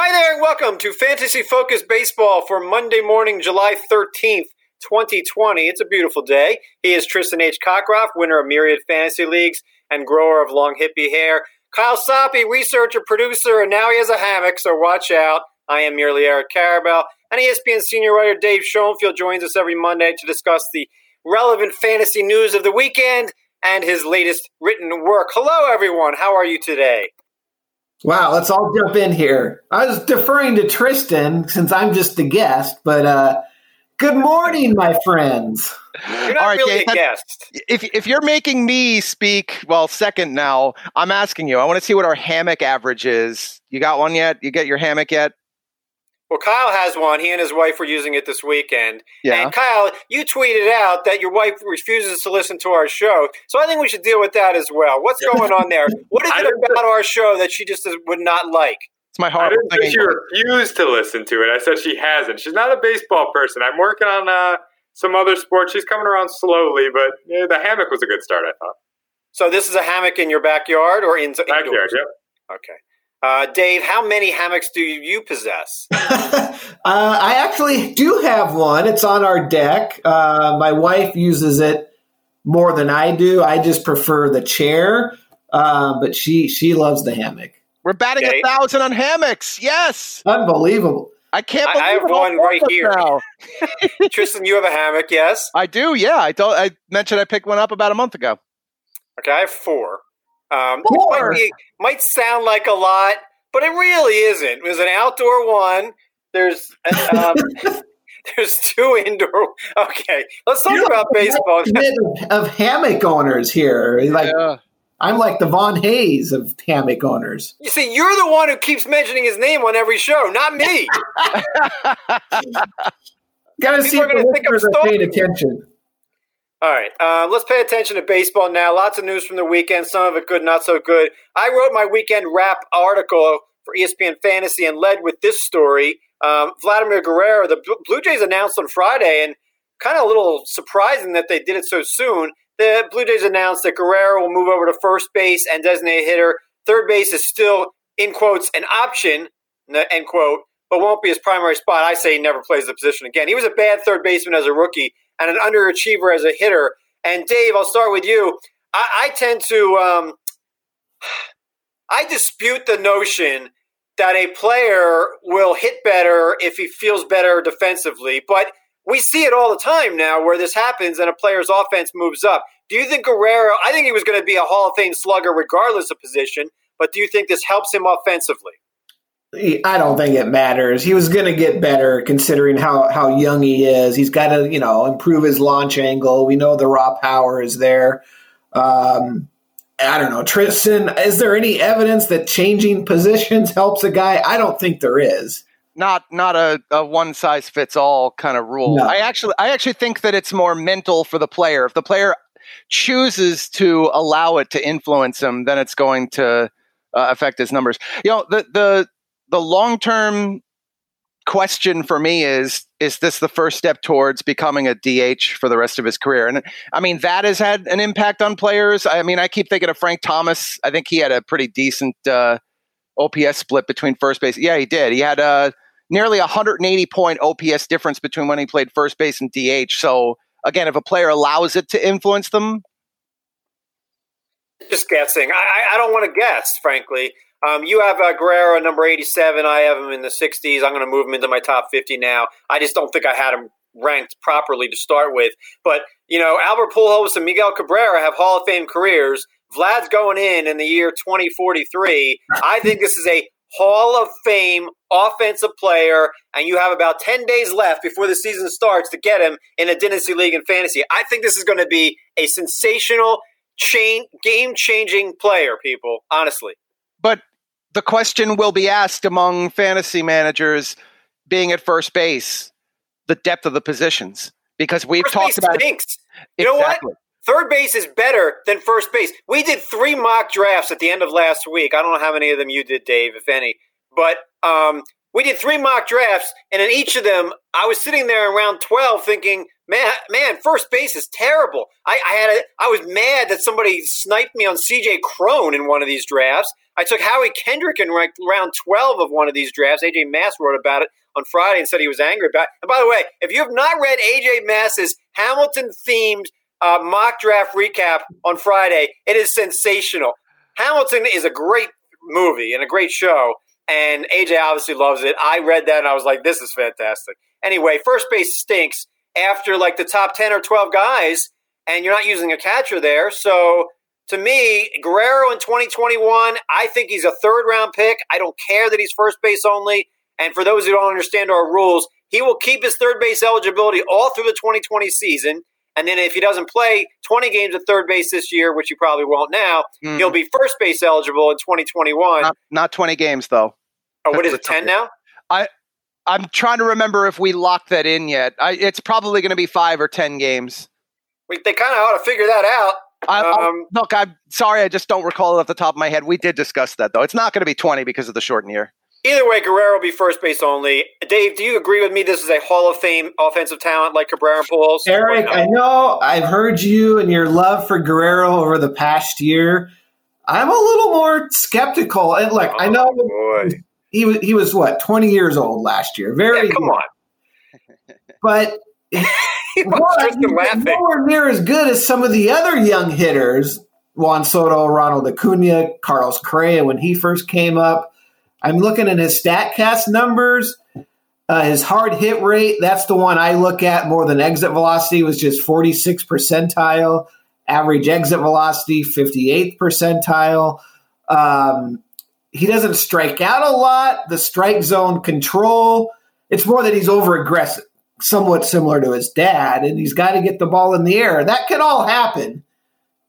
Hi there, and welcome to Fantasy Focus Baseball for Monday morning, July 13th, 2020. It's a beautiful day. He is Tristan H. Cockcroft, winner of Myriad Fantasy Leagues and grower of long hippie hair. Kyle Soppe, researcher, producer, and now he has a hammock, so watch out. I am merely Eric Karabell. And ESPN senior writer Dave Schoenfield joins us every Monday to discuss the relevant fantasy news of the weekend and his latest written work. Hello, everyone. How are you today? Wow, let's all jump in here. I was deferring to Tristan since I'm just the guest, but uh, good morning, my friends. You're not really a guest. If if you're making me speak, well, second now, I'm asking you. I want to see what our hammock average is. You got one yet? You get your hammock yet? Well, Kyle has one. He and his wife were using it this weekend. Yeah. And Kyle, you tweeted out that your wife refuses to listen to our show. So I think we should deal with that as well. What's going on there? What is it about our show that she just would not like? It's my heart. I heart. didn't say she refused to listen to it. I said she hasn't. She's not a baseball person. I'm working on uh, some other sports. She's coming around slowly, but yeah, the hammock was a good start, I thought. So this is a hammock in your backyard or in Backyard, indoors? yep. Okay. Uh, Dave, how many hammocks do you possess? uh, I actually do have one. It's on our deck. Uh, my wife uses it more than I do. I just prefer the chair, uh, but she she loves the hammock. We're batting Okay. a thousand on hammocks. Yes, Unbelievable. I can't I- believe I have one right here. Now. Tristan, you have a hammock, yes? I do. Yeah, I told. I mentioned I picked one up about a month ago. Okay, I have four. Um, Four? Might, be- might sound like a lot, but it really isn't. There's an outdoor one. There's um, there's two indoor. Okay, let's talk about baseball. Bit of, of hammock owners here. Like Yeah. I'm like the Von Hayes of hammock owners. You see, you're the one who keeps mentioning his name on every show, not me. Got to People see are if gonna the think I'm listeners are paying stalking you. attention. All right, uh, let's pay attention to baseball now. Lots of news from the weekend, some of it good, not so good. I wrote my weekend wrap article for ESPN Fantasy and led with this story. Um, Vladimir Guerrero, the Blue Jays announced on Friday, and kind of a little surprising that they did it so soon. The Blue Jays announced that Guerrero will move over to first base and designated hitter. Third base is still, in quotes, an option, end quote, but won't be his primary spot. I say he never plays the position again. He was a bad third baseman as a rookie and an underachiever as a hitter. And Dave, I'll start with you. I, I tend to, um, I dispute the notion that a player will hit better if he feels better defensively, but we see it all the time now where this happens and a player's offense moves up. Do you think Guerrero? I think he was going to be a Hall of Fame slugger regardless of position, but do you think this helps him offensively? I don't think it matters. He was going to get better considering how, how young he is. He's got to, you know, improve his launch angle. We know the raw power is there. Um, I don't know. Tristan, is there any evidence that changing positions helps a guy? I don't think there is. Not not a, a one size fits all kind of rule. No. I actually I actually think that it's more mental for the player. If the player chooses to allow it to influence him, then it's going to uh, affect his numbers. You know, the the the long term question for me is is this the first step towards becoming a DH for the rest of his career? And I mean that has had an impact on players. I mean, I keep thinking of Frank Thomas. I think he had a pretty decent uh, OPS split between first base. Yeah, he did. He had a nearly 180 point OPS difference between when he played first base and DH. So again, if a player allows it to influence them, Just guessing. I, I- I don't want to guess, frankly. Um, you have uh, Guerrero number 87. I have him in the 60s. I'm going to move him into my top 50 now. I just don't think I had him ranked properly to start with. But, you know, Albert Pujols and Miguel Cabrera have Hall of Fame careers. Vlad's going in in the year 2043. I think this is a Hall of Fame offensive player, and you have about 10 days left before the season starts to get him in a dynasty league in fantasy. I think this is going to be a sensational, chain, game changing player, people, honestly. But the question will be asked among fantasy managers being at first base, the depth of the positions. Because we've First talked base about it. stinks. You know what? Exactly. Third base is better than first base. We did three mock drafts at the end of last week. I don't know how many of them you did, Dave, if any. But um, we did three mock drafts, and in each of them, I was sitting there in round 12 thinking Man, man, first base is terrible. I, I had a, I was mad that somebody sniped me on C.J. Cron in one of these drafts. I took Howie Kendrick in ranked round twelve of one of these drafts. AJ Mass wrote about it on Friday and said he was angry about. it. And by the way, if you have not read AJ Mass's Hamilton themed uh, mock draft recap on Friday, it is sensational. Hamilton is a great movie and a great show, and AJ obviously loves it. I read that and I was like, this is fantastic. Anyway, first base stinks after like the top 10 or 12 guys, and you're not using a catcher there. So to me, Guerrero in 2021, I think he's a third round pick. I don't care that he's first base only. And for those who don't understand our rules, he will keep his third base eligibility all through the 2020 season. And then if he doesn't play 20 games at third base this year, which he probably won't now, Mm. he'll be first base eligible in 2021. Not, not 20 games, though. oh, what is it, 10 now? I'm trying to remember if we locked that in yet. I, it's probably going to be five or 10 games. We, they kind of ought to figure that out. I, I- Um, look, I'm sorry, I just don't recall it off the top of my head. We did discuss that, though. It's not going to be 20 because of the shortened year. Either way, Guerrero will be first base only. Dave, do you agree with me? This is a Hall of Fame offensive talent like Cabrera and Pujols. Eric, I know I've heard you and your love for Guerrero over the past year. I'm a little more skeptical. And look, I know Oh, boy. He was he was what 20 years old last year. Very Yeah, come on. but He was one, just laughing. nowhere near as good as some of the other young hitters. Juan Soto, Ronald Acuna, Carlos Correa when he first came up. I'm looking at his StatCast numbers. Uh, his hard hit rate, that's the one I look at more than exit velocity, was just 46 percentile. Average exit velocity, 58th percentile. Um, he doesn't strike out a lot. The strike zone control, it's more that he's over aggressive, somewhat similar to his dad, and he's got to get the ball in the air. That can all happen.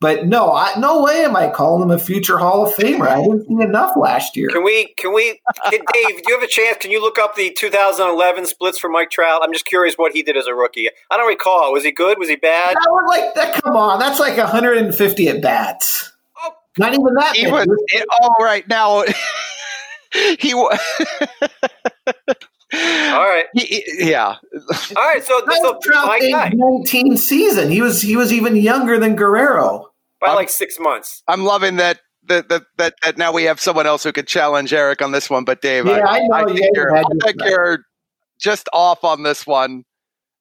But no, I, no way am I calling him a future Hall of Famer. I didn't see enough last year. Can we? Can we? Can, Dave, do you have a chance? Can you look up the 2011 splits for Mike Trout? I'm just curious what he did as a rookie. I don't recall. Was he good? Was he bad? Would like that. Come on, that's like 150 at bats. Not even that. He was, it, oh, right. Now, he was. All right. He, he- yeah. All right. So, That so was Trout's my 19 season. He was he was even younger than Guerrero. by like six months. I'm loving that. That, that, that, that now we have someone else who could challenge Eric on this one, but Dave, Yeah, I know, think, you're, I I think you're just off on this one.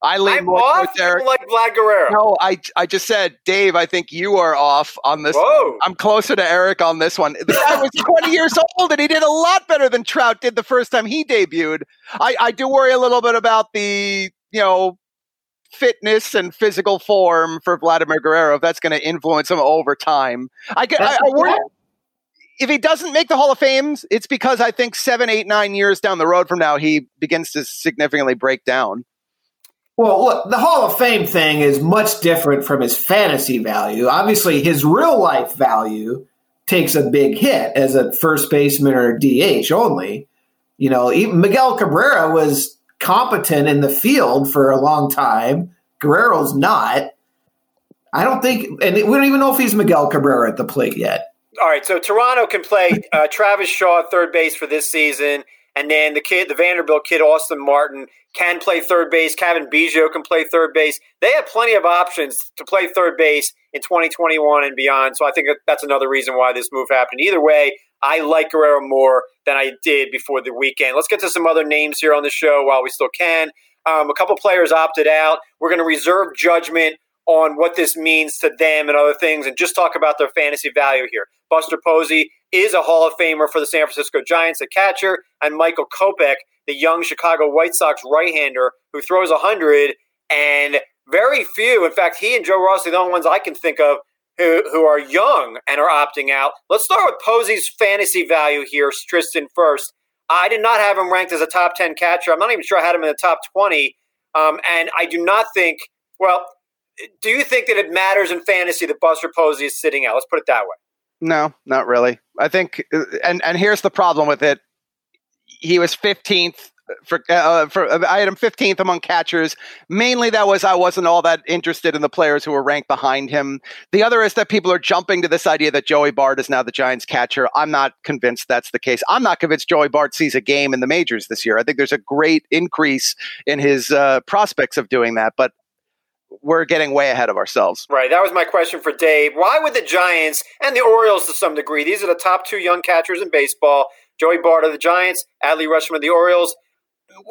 I lean I'm more off. towards Eric. Like Vlad Guerrero. No, I I just said, Dave. I think you are off on this. Whoa. one. I'm closer to Eric on this one. The guy was 20 years old, and he did a lot better than Trout did the first time he debuted. I I do worry a little bit about the you know fitness and physical form for Vladimir Guerrero. If that's going to influence him over time, I get. I, I worry if he doesn't make the Hall of Fames, it's because I think seven, eight, nine years down the road from now, he begins to significantly break down. Well, look, the Hall of Fame thing is much different from his fantasy value. Obviously, his real life value takes a big hit as a first baseman or DH only. You know, even Miguel Cabrera was competent in the field for a long time. Guerrero's not. I don't think, and we don't even know if he's Miguel Cabrera at the plate yet. All right, so Toronto can play uh, Travis Shaw third base for this season, and then the kid, the Vanderbilt kid, Austin Martin, can play third base. Cavan Biggio can play third base. They have plenty of options to play third base in 2021 and beyond. So I think that's another reason why this move happened. Either way, I like Guerrero more than I did before the weekend. Let's get to some other names here on the show while we still can. Um, a couple players opted out. We're going to reserve judgment on what this means to them and other things and just talk about their fantasy value here. Buster Posey is a Hall of Famer for the San Francisco Giants a catcher, and Michael Kopech, the young Chicago White Sox right-hander who throws 100 and very few, in fact, he and Joe Ross are the only ones I can think of who, who are young and are opting out. Let's start with Posey's fantasy value here, Tristan first. I did not have him ranked as a top 10 catcher. I'm not even sure I had him in the top 20. Um, and I do not think, well, do you think that it matters in fantasy that Buster Posey is sitting out? Let's put it that way. No, not really. I think, and and here's the problem with it. He was 15th for uh, for I had him 15th among catchers. Mainly that was I wasn't all that interested in the players who were ranked behind him. The other is that people are jumping to this idea that Joey Bart is now the Giants catcher. I'm not convinced that's the case. I'm not convinced Joey Bart sees a game in the majors this year. I think there's a great increase in his uh, prospects of doing that, but we're getting way ahead of ourselves. Right. That was my question for Dave. Why would the Giants and the Orioles, to some degree, these are the top two young catchers in baseball, Joey Bart of the Giants, Adley Rutschman of the Orioles.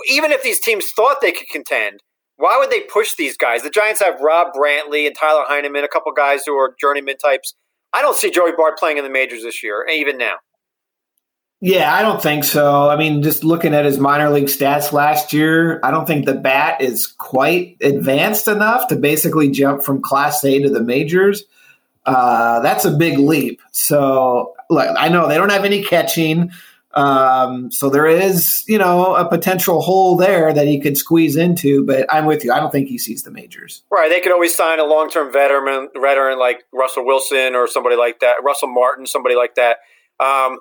Even if these teams thought they could contend, why would they push these guys? The Giants have Rob Brantley and Tyler Heineman, a couple guys who are journeyman types. I don't see Joey Bart playing in the majors this year, even now. Yeah, I don't think so. I mean, just looking at his minor league stats last year, I don't think the bat is quite advanced enough to basically jump from Class A to the majors. Uh, that's a big leap. So, look, I know they don't have any catching. Um, so there is, you know, a potential hole there that he could squeeze into. But I'm with you. I don't think he sees the majors. Right. They could always sign a long-term veteran, veteran like Russell Wilson or somebody like that, Russell Martin, somebody like that. Um,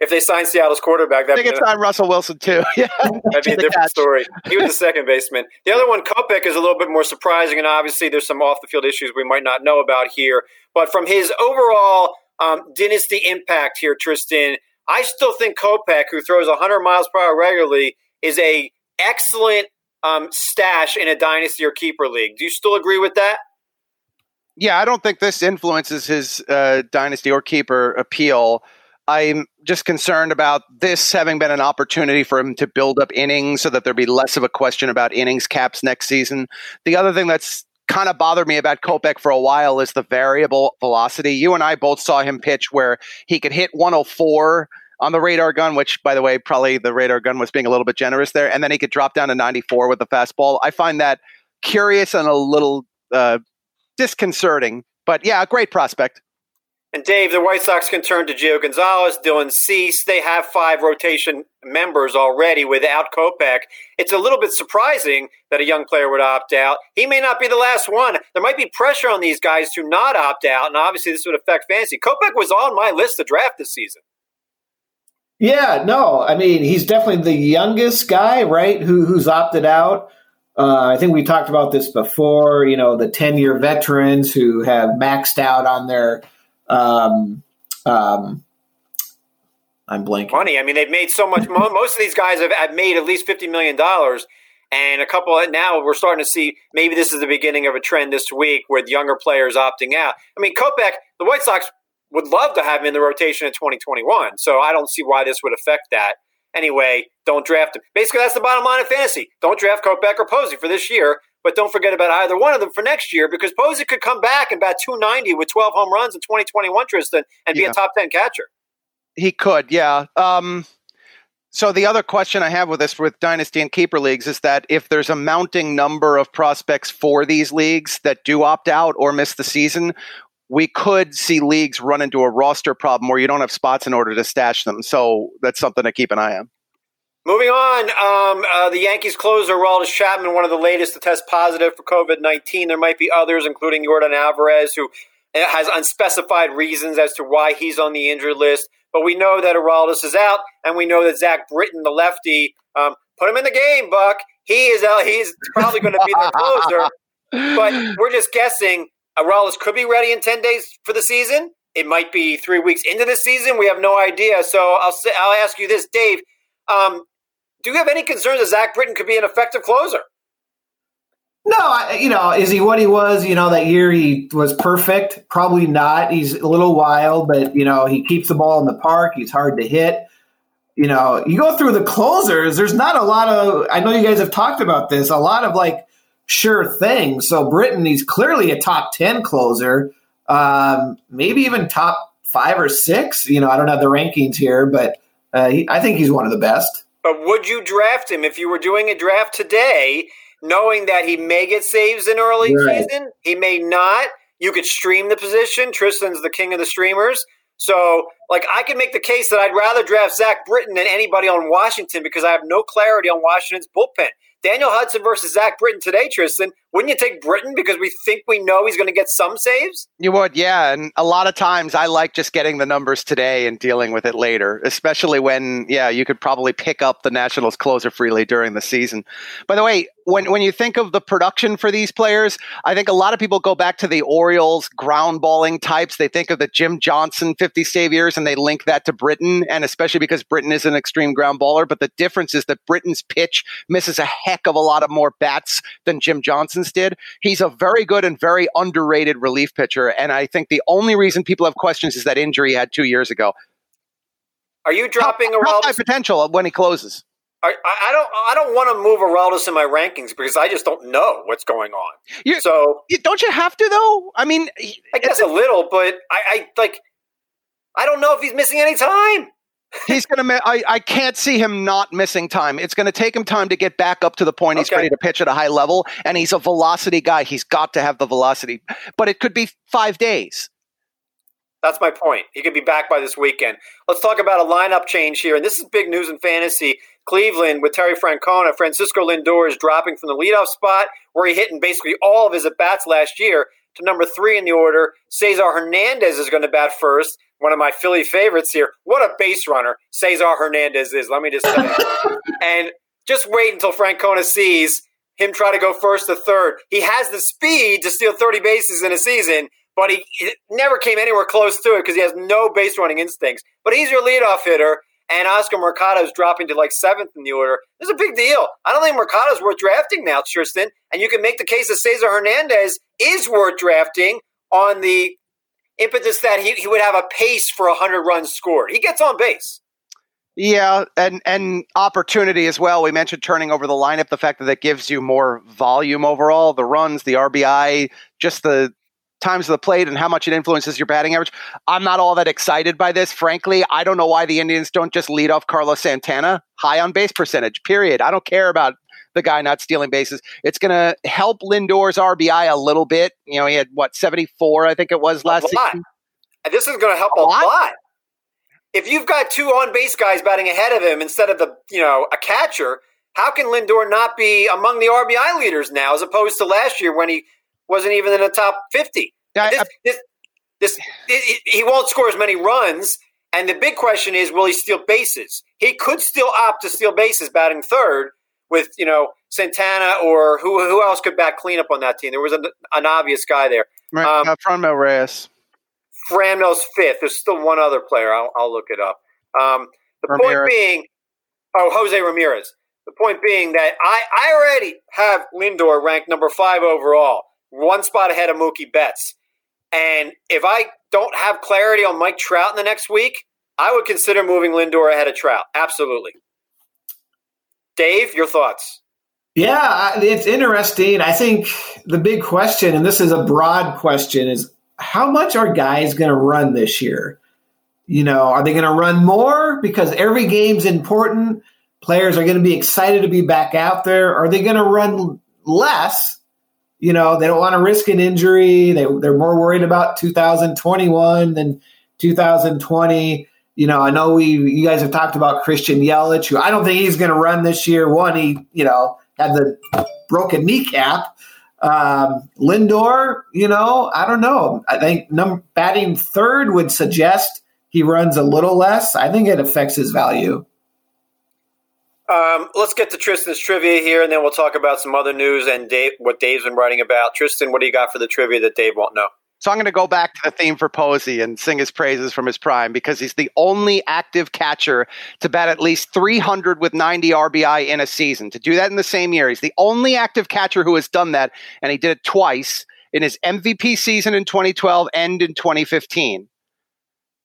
if they sign Seattle's quarterback, that they could sign Russell Wilson too. Yeah, that'd be a different catch. story. He was the second baseman. The other one, Kopech, is a little bit more surprising, and obviously there's some off the field issues we might not know about here. But from his overall um, dynasty impact here, Tristan, I still think Kopech, who throws 100 miles per hour regularly, is a excellent um, stash in a dynasty or keeper league. Do you still agree with that? Yeah, I don't think this influences his uh, dynasty or keeper appeal. I'm just concerned about this having been an opportunity for him to build up innings so that there'd be less of a question about innings caps next season. The other thing that's kind of bothered me about Kopech for a while is the variable velocity. You and I both saw him pitch where he could hit 104 on the radar gun, which, by the way, probably the radar gun was being a little bit generous there, and then he could drop down to 94 with the fastball. I find that curious and a little uh, disconcerting, but yeah, a great prospect. And Dave, the White Sox can turn to Gio Gonzalez, Dylan Cease. They have five rotation members already without Kopech. It's a little bit surprising that a young player would opt out. He may not be the last one. There might be pressure on these guys to not opt out, and obviously this would affect fantasy. Kopech was on my list to draft this season. Yeah, no, I mean he's definitely the youngest guy, right? Who who's opted out. Uh, I think we talked about this before. You know, the ten-year veterans who have maxed out on their um, um, I'm blanking. Money. I mean, they've made so much. most of these guys have, have made at least fifty million dollars, and a couple. Now we're starting to see maybe this is the beginning of a trend this week with younger players opting out. I mean, Kopech, the White Sox would love to have him in the rotation in 2021. So I don't see why this would affect that. Anyway, don't draft him. Basically, that's the bottom line of fantasy. Don't draft Kopech or Posey for this year but don't forget about either one of them for next year because Posey could come back and bat 290 with 12 home runs in 2021, Tristan, and be yeah. a top 10 catcher. He could, yeah. Um, so the other question I have with this with dynasty and keeper leagues is that if there's a mounting number of prospects for these leagues that do opt out or miss the season, we could see leagues run into a roster problem where you don't have spots in order to stash them. So that's something to keep an eye on. Moving on, um, uh, the Yankees closer Aroldis Chapman, one of the latest to test positive for COVID nineteen. There might be others, including Yordan Alvarez, who uh, has unspecified reasons as to why he's on the injured list. But we know that Aroldis is out, and we know that Zach Britton, the lefty, um, put him in the game. Buck, he is out. He's probably going to be the closer. but we're just guessing. Aroldis could be ready in ten days for the season. It might be three weeks into the season. We have no idea. So I'll say, I'll ask you this, Dave. Um, do you have any concerns that Zach Britton could be an effective closer? No, I, you know, is he what he was? You know, that year he was perfect. Probably not. He's a little wild, but you know, he keeps the ball in the park. He's hard to hit. You know, you go through the closers. There's not a lot of. I know you guys have talked about this. A lot of like sure things. So Britton, he's clearly a top ten closer. Um, maybe even top five or six. You know, I don't have the rankings here, but uh, he, I think he's one of the best. But would you draft him if you were doing a draft today, knowing that he may get saves in early right. season? He may not. You could stream the position. Tristan's the king of the streamers. So, like, I can make the case that I'd rather draft Zach Britton than anybody on Washington because I have no clarity on Washington's bullpen. Daniel Hudson versus Zach Britton today, Tristan. Wouldn't you take Britton because we think we know he's going to get some saves? You would, yeah. And a lot of times I like just getting the numbers today and dealing with it later, especially when, yeah, you could probably pick up the Nationals closer freely during the season. By the way, when when you think of the production for these players, I think a lot of people go back to the Orioles ground balling types. They think of the Jim Johnson 50 save years and they link that to Britton, and especially because Britton is an extreme ground baller. But the difference is that Britton's pitch misses a heck of a lot of more bats than Jim Johnson's did. He's a very good and very underrated relief pitcher, and I think the only reason people have questions is that injury he had two years ago. Are you dropping how, Aroldis? high potential when he closes? I, I don't. I don't want to move Aroldis in my rankings because I just don't know what's going on. You- so You- Don't you have to though? I mean, I guess a little, but I, I like. I don't know if he's missing any time. he's. Mi- I I can't see him not missing time. It's going to take him time to get back up to the point he's Okay. ready to pitch at a high level, and he's a velocity guy. He's got to have the velocity, but it could be five days. That's my point. He could be back by this weekend. Let's talk about a lineup change here, and this is big news in fantasy. Cleveland with Terry Francona, Francisco Lindor is dropping from the leadoff spot where he hit in basically all of his at bats last year to number three in the order. Cesar Hernandez is going to bat first. One of my Philly favorites here. What a base runner Cesar Hernandez is. Let me just say. and just wait until Francona sees him try to go first to third. He has the speed to steal 30 bases in a season, but he, he never came anywhere close to it because he has no base running instincts. But he's your leadoff hitter, and Oscar Mercado is dropping to like seventh in the order. This is a big deal. I don't think Mercado's worth drafting now, Tristan. And you can make the case that Cesar Hernandez is worth drafting on the impetus that he, he would have a pace for 100 runs scored. He gets on base. Yeah, and and opportunity as well. We mentioned turning over the lineup, the fact that that gives you more volume overall, the runs, the RBI, just the times of the plate and how much it influences your batting average. I'm not all that excited by this, frankly. I don't know why the Indians don't just lead off Carlos Santana high on base percentage. Period. I don't care about the guy not stealing bases. It's going to help Lindor's RBI a little bit. You know, he had what 74, I think it was last season. And this is going to help a, A lot? lot. If you've got two on base guys batting ahead of him instead of the you know a catcher, how can Lindor not be among the RBI leaders now, as opposed to last year when he wasn't even in the top fifty? Yeah, this, I- this, this, he- he won't score as many runs. And the big question is, will he steal bases? He could still opt to steal bases batting third with, you know, Santana or who who else could bat cleanup on that team? There was an, an obvious guy there. Right, Um, uh, Franmil Reyes. Franmil's fifth. There's still one other player. I'll, I'll look it up. Um, the point being, oh, Jose Ramirez. The point being that I, I already have Lindor ranked number five overall, one spot ahead of Mookie Betts. And if I don't have clarity on Mike Trout in the next week, I would consider moving Lindor ahead of Trout. Absolutely. Dave, your thoughts? Yeah, it's interesting. I think the big question, and this is a broad question, is how much are guys going to run this year? You know, are they going to run more because every game's important? Players are going to be excited to be back out there. Are they going to run less? You know, they don't want to risk an injury. They, they're more worried about 2021 than 2020. You know, I know we you guys have talked about Christian Yelich, who I don't think he's going to run this year. One, he you know had the broken kneecap. Um, Lindor, you know, I don't know. I think num- batting third would suggest he runs a little less. I think it affects his value. Um, let's get to Tristan's trivia here, and then we'll talk about some other news and Dave, what Dave's been writing about. Tristan, what do you got for the trivia that Dave won't know? So I'm going to go back to the theme for Posey and sing his praises from his prime because he's the only active catcher to bat at least 300 with 90 RBI in a season. To do that in the same year, he's the only active catcher who has done that, and he did it twice in his MVP season in 2012 and in 2015.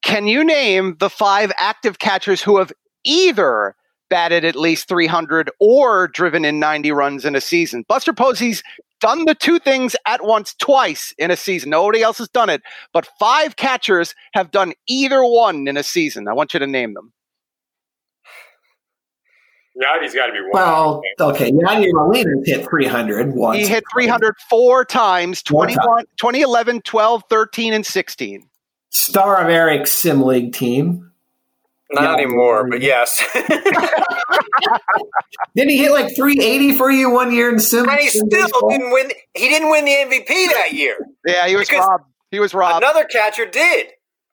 Can you name the five active catchers who have either batted at least 300 or driven in 90 runs in a season? Buster Posey's done the two things at once twice in a season. Nobody else has done it, but five catchers have done either one in a season. I want you to name them. Yadi's got to be one. Well, okay, Yadi Molina's hit 300 once. He hit 304 times One time. 21, 2011, 12, 13, and 16. Star of Eric's Sim League team. Not Yeah. anymore, but yes. Didn't he hit like 380 for you one year in Sim? and he still baseball? didn't win. He didn't win the MVP that year. Yeah, he was robbed. He was robbed. Another catcher did.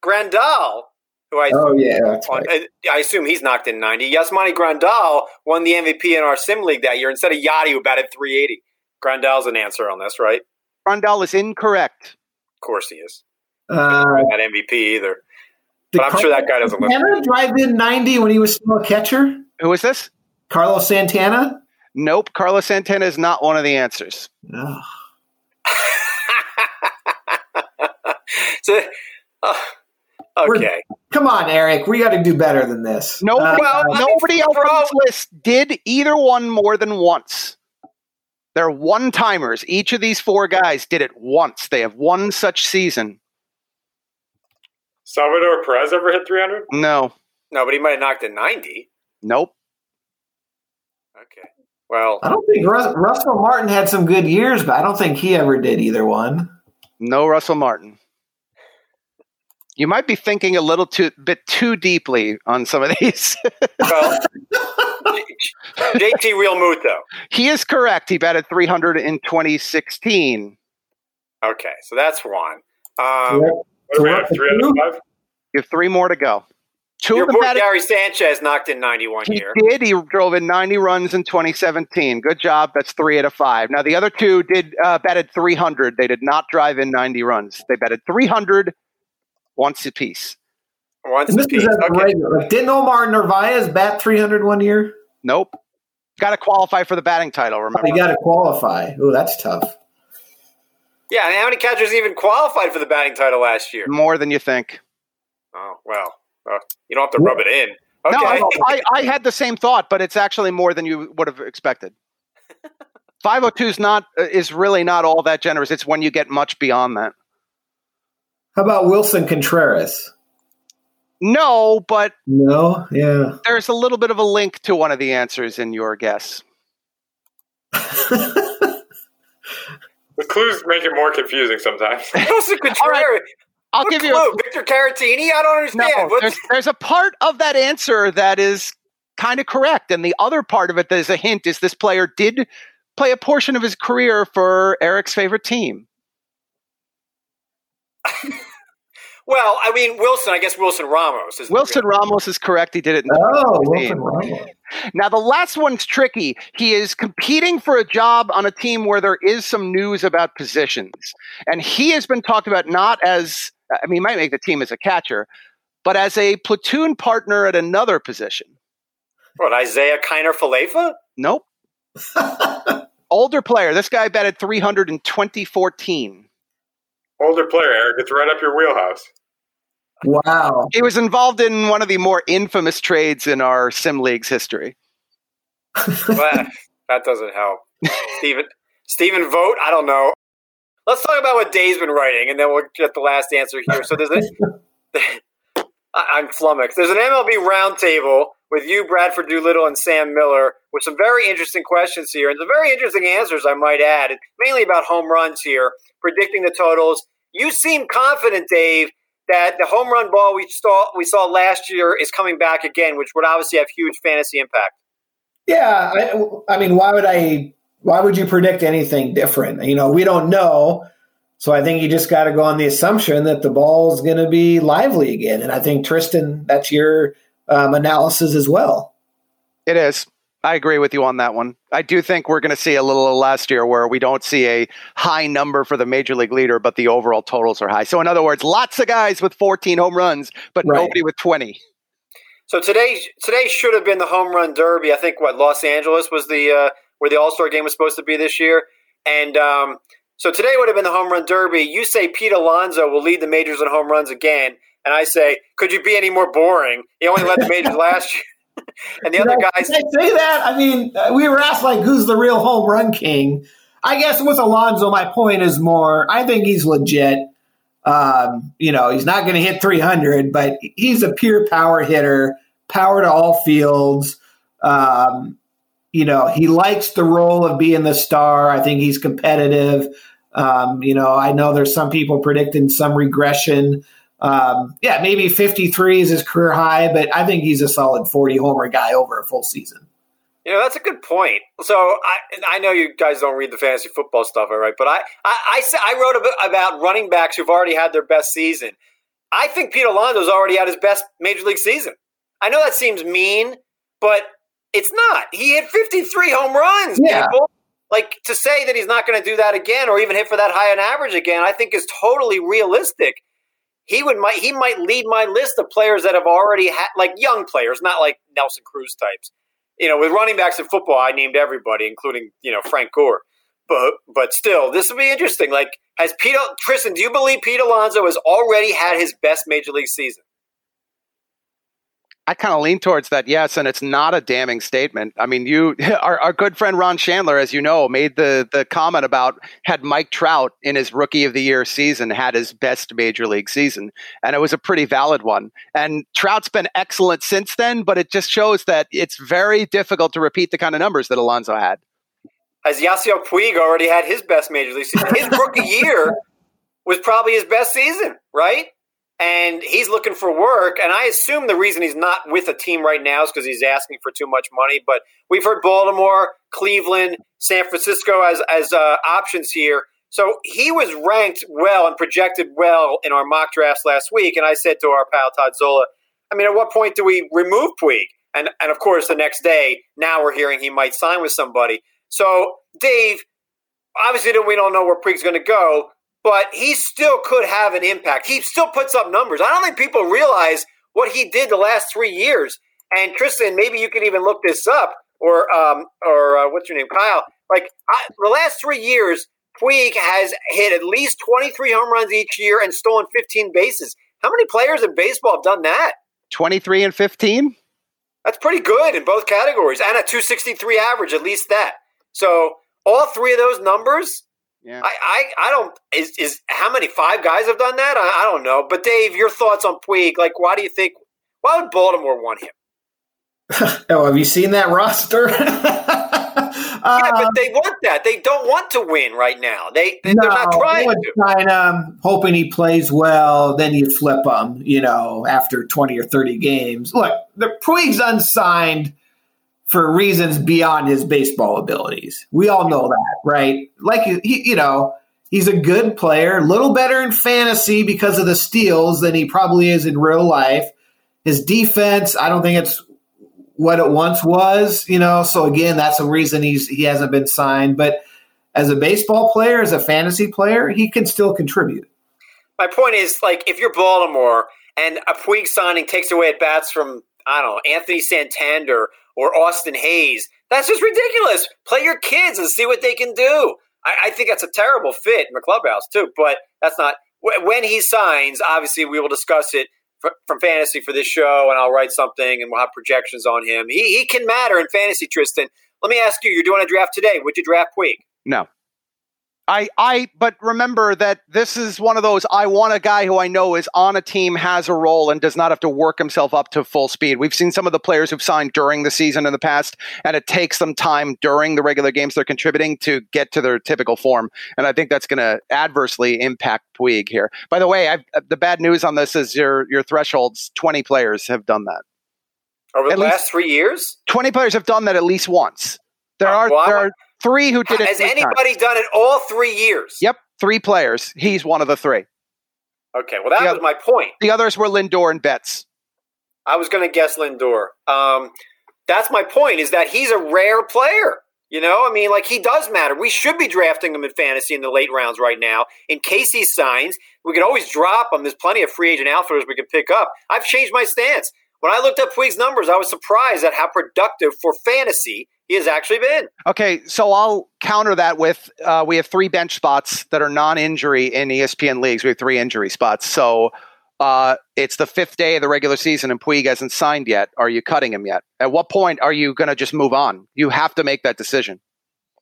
Grandal, who I Oh yeah, on, right. I assume he's knocked in 90. Yasmani Grandal won the MVP in our sim league that year instead of Yadi, who batted 380. Grandal's an answer on this, right? Grandal is incorrect. Of course he is. Uh, Not MVP either. Did But I'm sure that guy doesn't listen. Santana drive in ninety when he was still a catcher. Who is this? Carlos Santana. Nope. Carlos Santana is not one of the answers. Ugh. so, uh, okay. Come on, Eric. We got to do better than this. Nobody, Well, I nobody else on this list did either one more than once. They're one timers. Each of these four guys did it once. They have one such season. Salvador Perez ever hit 300? No. No, but he might have knocked in 90. Nope. Okay. Well, I don't think Rus- Russell Martin had some good years, but I don't think he ever did either one. No Russell Martin. You might be thinking a little too bit too deeply on some of these. well JT Realmuto. he is correct. He batted 300 in 2016. Okay, so that's one. Um, What do we have? Three out of five? You have three more to go. Two your of them boy. Gary Sanchez knocked in 91 He here. did. He drove in 90 runs in 2017. Good job. That's three out of five. Now the other two did uh, batted 300. They did not drive in 90 runs. They batted 300 once apiece. Once And this apiece. is Okay. regular. Like, didn't Omar Narvaez bat 300 one year? Nope. Got to qualify for the batting title. Remember. You got to qualify. Oh, that's tough. Yeah, and how many catchers even qualified for the batting title last year? More than you think. Oh, well, uh, you don't have to rub it in. Okay. No, I, I had the same thought, but it's actually more than you would have expected. 502 is not uh, is really not all that generous. It's when you get much beyond that. How about Willson Contreras? No, but No, yeah. there's a little bit of a link to one of the answers in your guess. The clues make it more confusing sometimes. Willson Contreras. All right, I'll What give you clue? a, Victor Caratini? I don't understand. no. There's, there's a part of that answer that is kind of correct, and the other part of it that is a hint is this player did play a portion of his career for Eric's favorite team. well, I mean, Wilson, I guess Wilson Ramos. Is Wilson Ramos is correct. He did it. In oh, Wilson Ramos. Now, the last one's tricky. He is competing for a job on a team where there is some news about positions. And he has been talked about not as, I mean, he might make the team as a catcher, but as a platoon partner at another position. What, Isiah Kiner Falefa? Nope. Older player. This guy batted 300 in 2014. Older player, Eric. It's right up your wheelhouse. Wow. He was involved in one of the more infamous trades in our Sim League's history. well, that doesn't help. Stephen, Stephen Vogt, I don't know. Let's talk about what Dave's been writing, and then we'll get the last answer here. So there's a, I- I'm flummoxed. There's an MLB roundtable with you, Bradford Doolittle, and Sam Miller with some very interesting questions here, and some very interesting answers, I might add. It's mainly about home runs here, predicting the totals. You seem confident, Dave, that the home run ball we saw we saw last year is coming back again, which would obviously have huge fantasy impact. Yeah, I, I mean, why would I? Why would you predict anything different? You know, we don't know, so I think you just got to go on the assumption that the ball's going to be lively again. And I think Tristan, that's your um, analysis as well. It is. I agree with you on that one. I do think we're going to see a little of last year where we don't see a high number for the major league leader, but the overall totals are high. So, in other words, lots of guys with 14 home runs, but Right. nobody with 20. So today, today should have been the home run derby. I think what Los Angeles was the uh, where the All Star game was supposed to be this year, and um, so today would have been the home run derby. You say Pete Alonso will lead the majors in home runs again, and I say, could you be any more boring? He only led the majors last year, and the other I- guys. did I say that? I mean, uh, we were asked like, who's the real home run king? I guess with Alonso, my point is more. I think he's legit. Um, you know, he's not going to hit 300, but he's a pure power hitter, power to all fields. Um, you know, he likes the role of being the star. I think he's competitive. Um, you know, I know there's some people predicting some regression. Um, yeah, maybe 53 is his career high, but I think he's a solid 40 homer guy over a full season. You know, that's a good point. So I, I know you guys don't read the fantasy football stuff, all right? But I, I, I, I wrote about running backs who've already had their best season. I think Pete Alonso's already had his best major league season. I know that seems mean, but it's not. He hit 53 home runs, yeah. people. Like to say that he's not going to do that again or even hit for that high an average again, I think is totally realistic. He would might he might lead my list of players that have already had like young players, not like Nelson Cruz types. You know, with running backs in football, I named everybody, including you know Frank Gore. But but still, this will be interesting. Like, has Pete Tristan? Do you believe Pete Alonso has already had his best major league season? I kind of lean towards that, yes, and it's not a damning statement. I mean, you, our, our good friend Ron Shandler, as you know, made the the comment about had Mike Trout in his rookie of the year season had his best major league season, and it was a pretty valid one. And Trout's been excellent since then, but it just shows that it's very difficult to repeat the kind of numbers that Alonso had. As Yasiel Puig already had his best major league season, his rookie year was probably his best season, right? And he's looking for work. And I assume the reason he's not with a team right now is because he's asking for too much money. But we've heard Baltimore, Cleveland, San Francisco as as uh, options here. So he was ranked well and projected well in our mock drafts last week. And I said to our pal Todd Zola, I mean, at what point do we remove Puig? And and of course, the next day, now we're hearing he might sign with somebody. So Dave, obviously, we don't know where Puig's going to go but he still could have an impact. He still puts up numbers. I don't think people realize what he did the last three years. And Tristan, maybe you could even look this up, or um, or uh, what's your name, Kyle? Like I, the last three years, Puig has hit at least twenty three home runs each year and stolen fifteen bases. How many players in baseball have done that? Twenty three and fifteen. That's pretty good in both categories, and a two sixty three average, at least that. So all three of those numbers yeah. I, I, I don't is is how many five guys have done that? I, I don't know. But Dave, your thoughts on Puig? Like, why do you think? Why would Baltimore want him? oh, have you seen that roster? yeah, but um, they want that. They don't want to win right now. They, they are not trying to. Kind of hoping he plays well. Then you flip him. You know, after twenty or thirty games. Look, the Puig's unsigned for reasons beyond his baseball abilities. We all know that, right? Like he, you know, he's a good player, a little better in fantasy because of the steals than he probably is in real life. His defense, I don't think it's what it once was, you know. So again, that's a reason he's he hasn't been signed. But as a baseball player, as a fantasy player, he can still contribute. My point is, like, if you're Baltimore and a Puig signing takes away at bats from I don't know Anthony Santander or Austin Hays. That's just ridiculous. Play your kids and see what they can do. I, I think that's a terrible fit in the clubhouse too. But that's not when he signs. Obviously, we will discuss it from fantasy for this show, and I'll write something, and we'll have projections on him. He he can matter in fantasy, Tristan. Let me ask you: You're doing a draft today. Would you draft Puig? No. I, I, but remember that this is one of those. I want a guy who I know is on a team, has a role, and does not have to work himself up to full speed. We've seen some of the players who've signed during the season in the past, and it takes them time during the regular games they're contributing to get to their typical form. And I think that's going to adversely impact Puig here. By the way, I've, the bad news on this is your your thresholds. Twenty players have done that over the at last three years. Twenty players have done that at least once. There uh, are well, there are three who did it. Has anybody times. done it all three years? Yep, three players. He's one of the three. Okay, well that the was other, my point. The others were Lindor and Betts. I was going to guess Lindor. Um, that's my point. Is that he's a rare player. You know, I mean, like he does matter. We should be drafting him in fantasy in the late rounds right now. In case he signs, we could always drop him. There's plenty of free agent outfielders we could pick up. I've changed my stance. When I looked up Puig's numbers, I was surprised at how productive for fantasy he has actually been. Okay, so I'll counter that with uh, we have three bench spots that are non-injury in ESPN leagues. We have three injury spots, so uh, it's the fifth day of the regular season, and Puig hasn't signed yet. Are you cutting him yet? At what point are you going to just move on? You have to make that decision.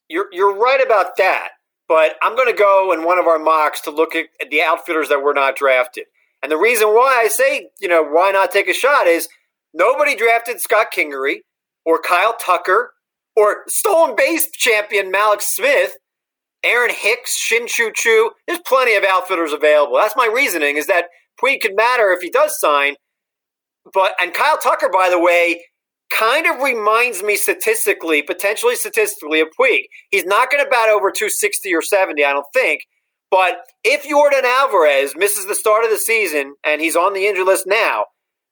You're you're right about that, but I'm going to go in one of our mocks to look at the outfielders that were not drafted. And the reason why I say, you know, why not take a shot is nobody drafted Scott Kingery or Kyle Tucker or stolen base champion Mallex Smith, Aaron Hicks, Shin-Soo Choo. There's plenty of outfitters available. That's my reasoning is that Puig could matter if he does sign. But and Kyle Tucker, by the way, kind of reminds me statistically, potentially statistically, of Puig. He's not going to bat over 260 or 70, I don't think, But if Yordan Alvarez misses the start of the season and he's on the injured list now,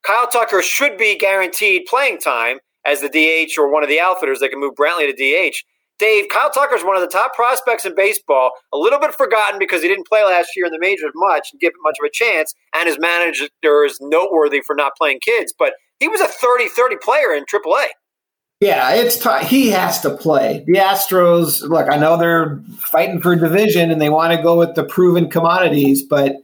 Kyle Tucker should be guaranteed playing time as the DH or one of the outfitters that can move Brantley to DH. Dave, Kyle Tucker is one of the top prospects in baseball, a little bit forgotten because he didn't play last year in the majors much and give much of a chance, and his manager is noteworthy for not playing kids, but he was a 30 30 player in AAA. Yeah, it's t- he has to play. The Astros, look, I know they're fighting for division and they want to go with the proven commodities, but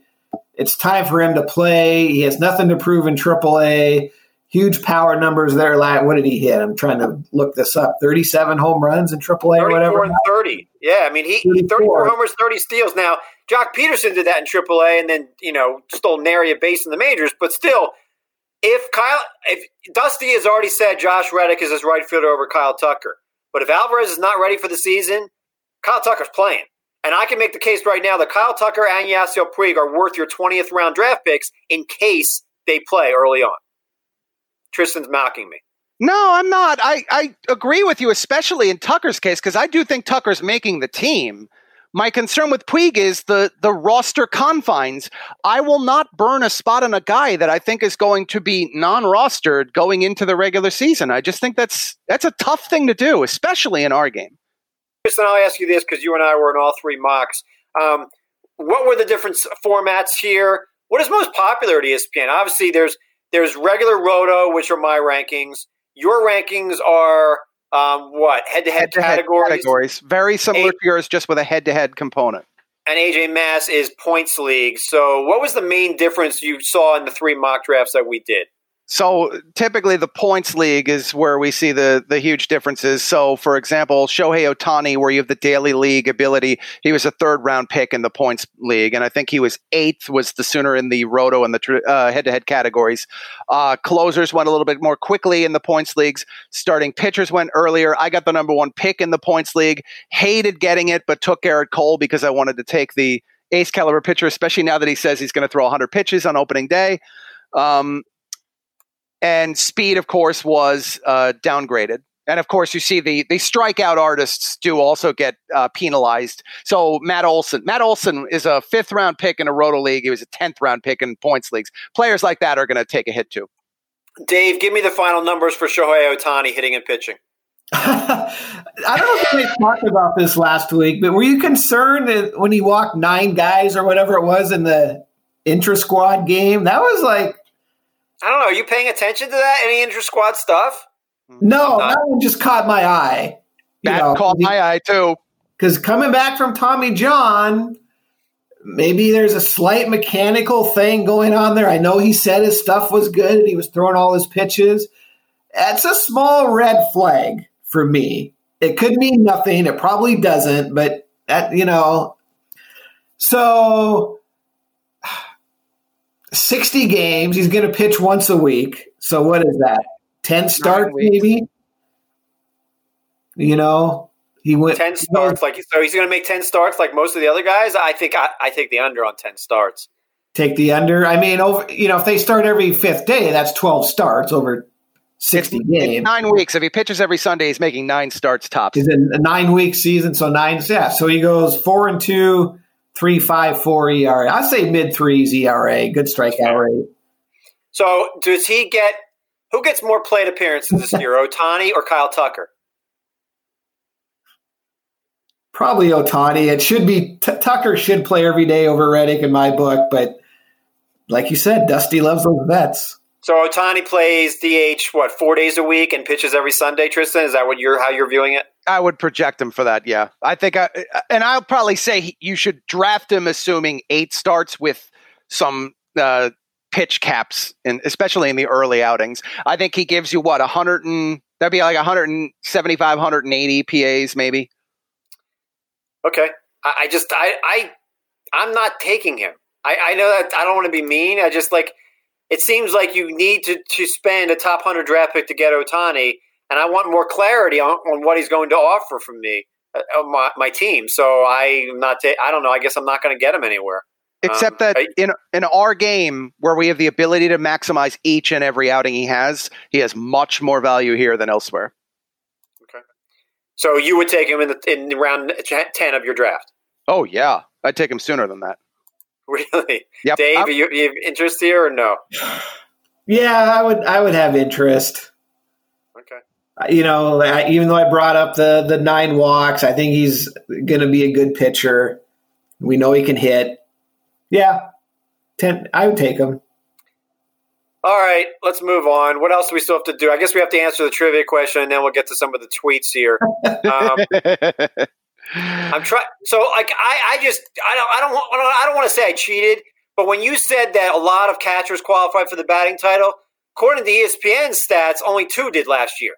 it's time for him to play. He has nothing to prove in AAA huge power numbers there. Like, What did he hit? I'm trying to look this up. 37 home runs in AAA or whatever. And 30. Yeah, I mean, he 34 homers, 30 steals. Now, Joc Pederson did that in AAA and then, you know, stole nary a base in the majors. But still, if Kyle, if Dusty has already said Josh Reddick is his right fielder over Kyle Tucker, but if Alvarez is not ready for the season, Kyle Tucker's playing. And I can make the case right now that Kyle Tucker and Yasiel Puig are worth your 20th round draft picks in case they play early on. Tristan's mocking me. No, I'm not. I, I agree with you, especially in Tucker's case, because I do think Tucker's making the team. My concern with Puig is the the roster confines. I will not burn a spot on a guy that I think is going to be non-rostered going into the regular season. I just think that's that's a tough thing to do, especially in our game. Tristan, I'll ask you this because you and I were in all three mocks. Um, what were the different formats here? What is most popular at ESPN? Obviously, there's there's regular roto, which are my rankings. Your rankings are um, what head to head categories. Categories very similar a- to yours, just with a head to head component. And AJ Mass is points league. So, what was the main difference you saw in the three mock drafts that we did? So typically, the points league is where we see the the huge differences. So, for example, Shohei Ohtani, where you have the daily league ability, he was a third round pick in the points league, and I think he was eighth. Was the sooner in the roto and the head to head categories. Uh, closers went a little bit more quickly in the points leagues. Starting pitchers went earlier. I got the number one pick in the points league. Hated getting it, but took Gerrit Cole because I wanted to take the ace caliber pitcher, especially now that he says he's going to throw 100 pitches on opening day. Um, and speed, of course, was uh, downgraded. And of course, you see the the strikeout artists do also get uh, penalized. So Matt Olson, Matt Olson is a fifth round pick in a roto league. He was a tenth round pick in points leagues. Players like that are going to take a hit too. Dave, give me the final numbers for Shohei Ohtani hitting and pitching. I don't know if we talked about this last week, but were you concerned that when he walked nine guys or whatever it was in the intra squad game? That was like I don't know. Are you paying attention to that? Any inter squad stuff? No, that one just caught my eye. that know, caught my eye too. Because coming back from Tommy John, maybe there's a slight mechanical thing going on there. I know he said his stuff was good and he was throwing all his pitches. That's a small red flag for me. It could mean nothing. It probably doesn't, but that, you know. So 60 games. He's going to pitch once a week. So what is that? 10 starts maybe? You know, he went 10 starts like so he's going to make 10 starts like most of the other guys. I think I, I take the under on 10 starts. Take the under. I mean, over you know, if they start every fifth day, that's 12 starts over 60 it's, games. It's nine weeks. If he pitches every Sunday, he's making nine starts tops. He's in a nine week season, so nine. Yeah, so he goes four and two, three five four ERA. I say mid threes ERA, good strikeout rate. So does he get who gets more plate appearances this year, Ohtani or Kyle Tucker? Probably Ohtani. It should be T- Tucker should play every day over Reddick in my book, but like you said, Dusty loves those vets. So Ohtani plays DH what four days a week and pitches every Sunday. Tristan, is that what you're how you're viewing it? I would project him for that. Yeah, I think I and I'll probably say you should draft him assuming eight starts with some uh, pitch caps, and especially in the early outings. I think he gives you what a hundred and that'd be like 175, 180 PAs maybe. Okay, I, I just I I I'm not taking him. I, I know that I don't want to be mean. I just like it seems like you need to, to spend a top 100 draft pick to get Ohtani, and I want more clarity on, on what he's going to offer from me, uh, my, my team. So I'm not, ta- I don't know, I guess I'm not going to get him anywhere. Except um, that I, in in our game, where we have the ability to maximize each and every outing he has, he has much more value here than elsewhere. Okay, so you would take him in the in round ten of your draft. Oh yeah, I'd take him sooner than that. Really, Yep. Dave, I'm- you, you have interest here or no? Yeah, I would I would have interest. Okay. You know, I, even though I brought up the the nine walks, I think he's going to be a good pitcher. We know he can hit. Yeah, ten. I would take him. All right, let's move on. What else do we still have to do? I guess we have to answer the trivia question, and then we'll get to some of the tweets here. Um, I'm trying. So, like, I, I just, I don't, I don't, want, I don't want to say I cheated, but when you said that a lot of catchers qualified for the batting title, according to ESPN stats, only two did last year.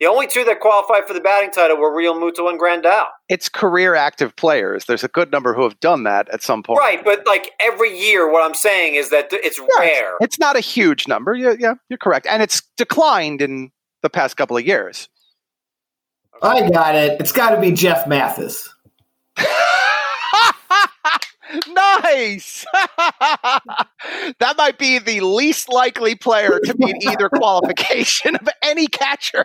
The only two that qualified for the batting title were Realmuto and Grandal. it's career active players. There's a good number who have done that at some point. Right, but like every year, what I'm saying is that it's Yeah, rare. It's not a huge number. Yeah, yeah, you're correct. And it's declined in the past couple of years. I got it. It's got to be Jeff Mathis. nice. that might be the least likely player to meet either qualification of any catcher.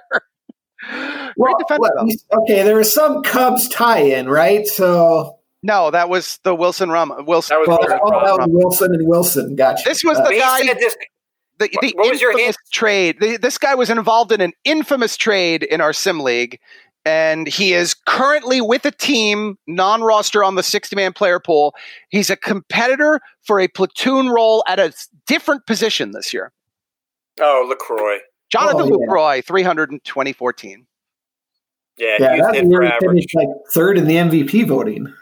Great Well, well, okay, there was some Cubs tie-in, right? So, No, that was the Wilson Rum. Wilson. That was well, Wilson oh, that Rum. was Wilson and Wilson. Gotcha. This was Uh, the He guy. said this. the, the what was your infamous hint? trade. The, this guy was involved in an infamous trade in our sim league, and he is currently with a team non-roster on the 60-man player pool. He's a competitor for a platoon role at a s- different position this year. Oh, Lucroy. Jonathan Oh, yeah. Lucroy, 300 in 2014. Yeah, yeah, he was that's hit where for he finished like third in the MVP voting.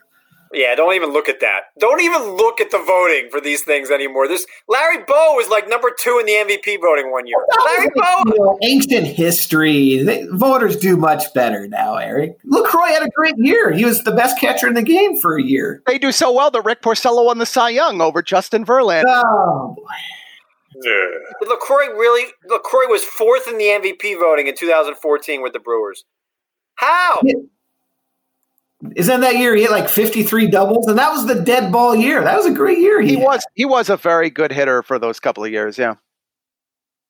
Yeah, don't even look at that. Don't even look at the voting for these things anymore. This Larry Bowa was like number two in the MVP voting one year. Larry Bowa. You know, ancient history. They, voters do much better now, Eric. Lucroy had a great year. He was the best catcher in the game for a year. They do so well that Rick Porcello won the Cy Young over Justin Verlander. Oh, boy. Ugh. Lucroy really Lucroy was fourth in the MVP voting in 2014 with the Brewers. How? Isn't that year he hit like 53 doubles? And that was the dead ball year. That was a great year. He had. was he was a very good hitter for those couple of years. Yeah.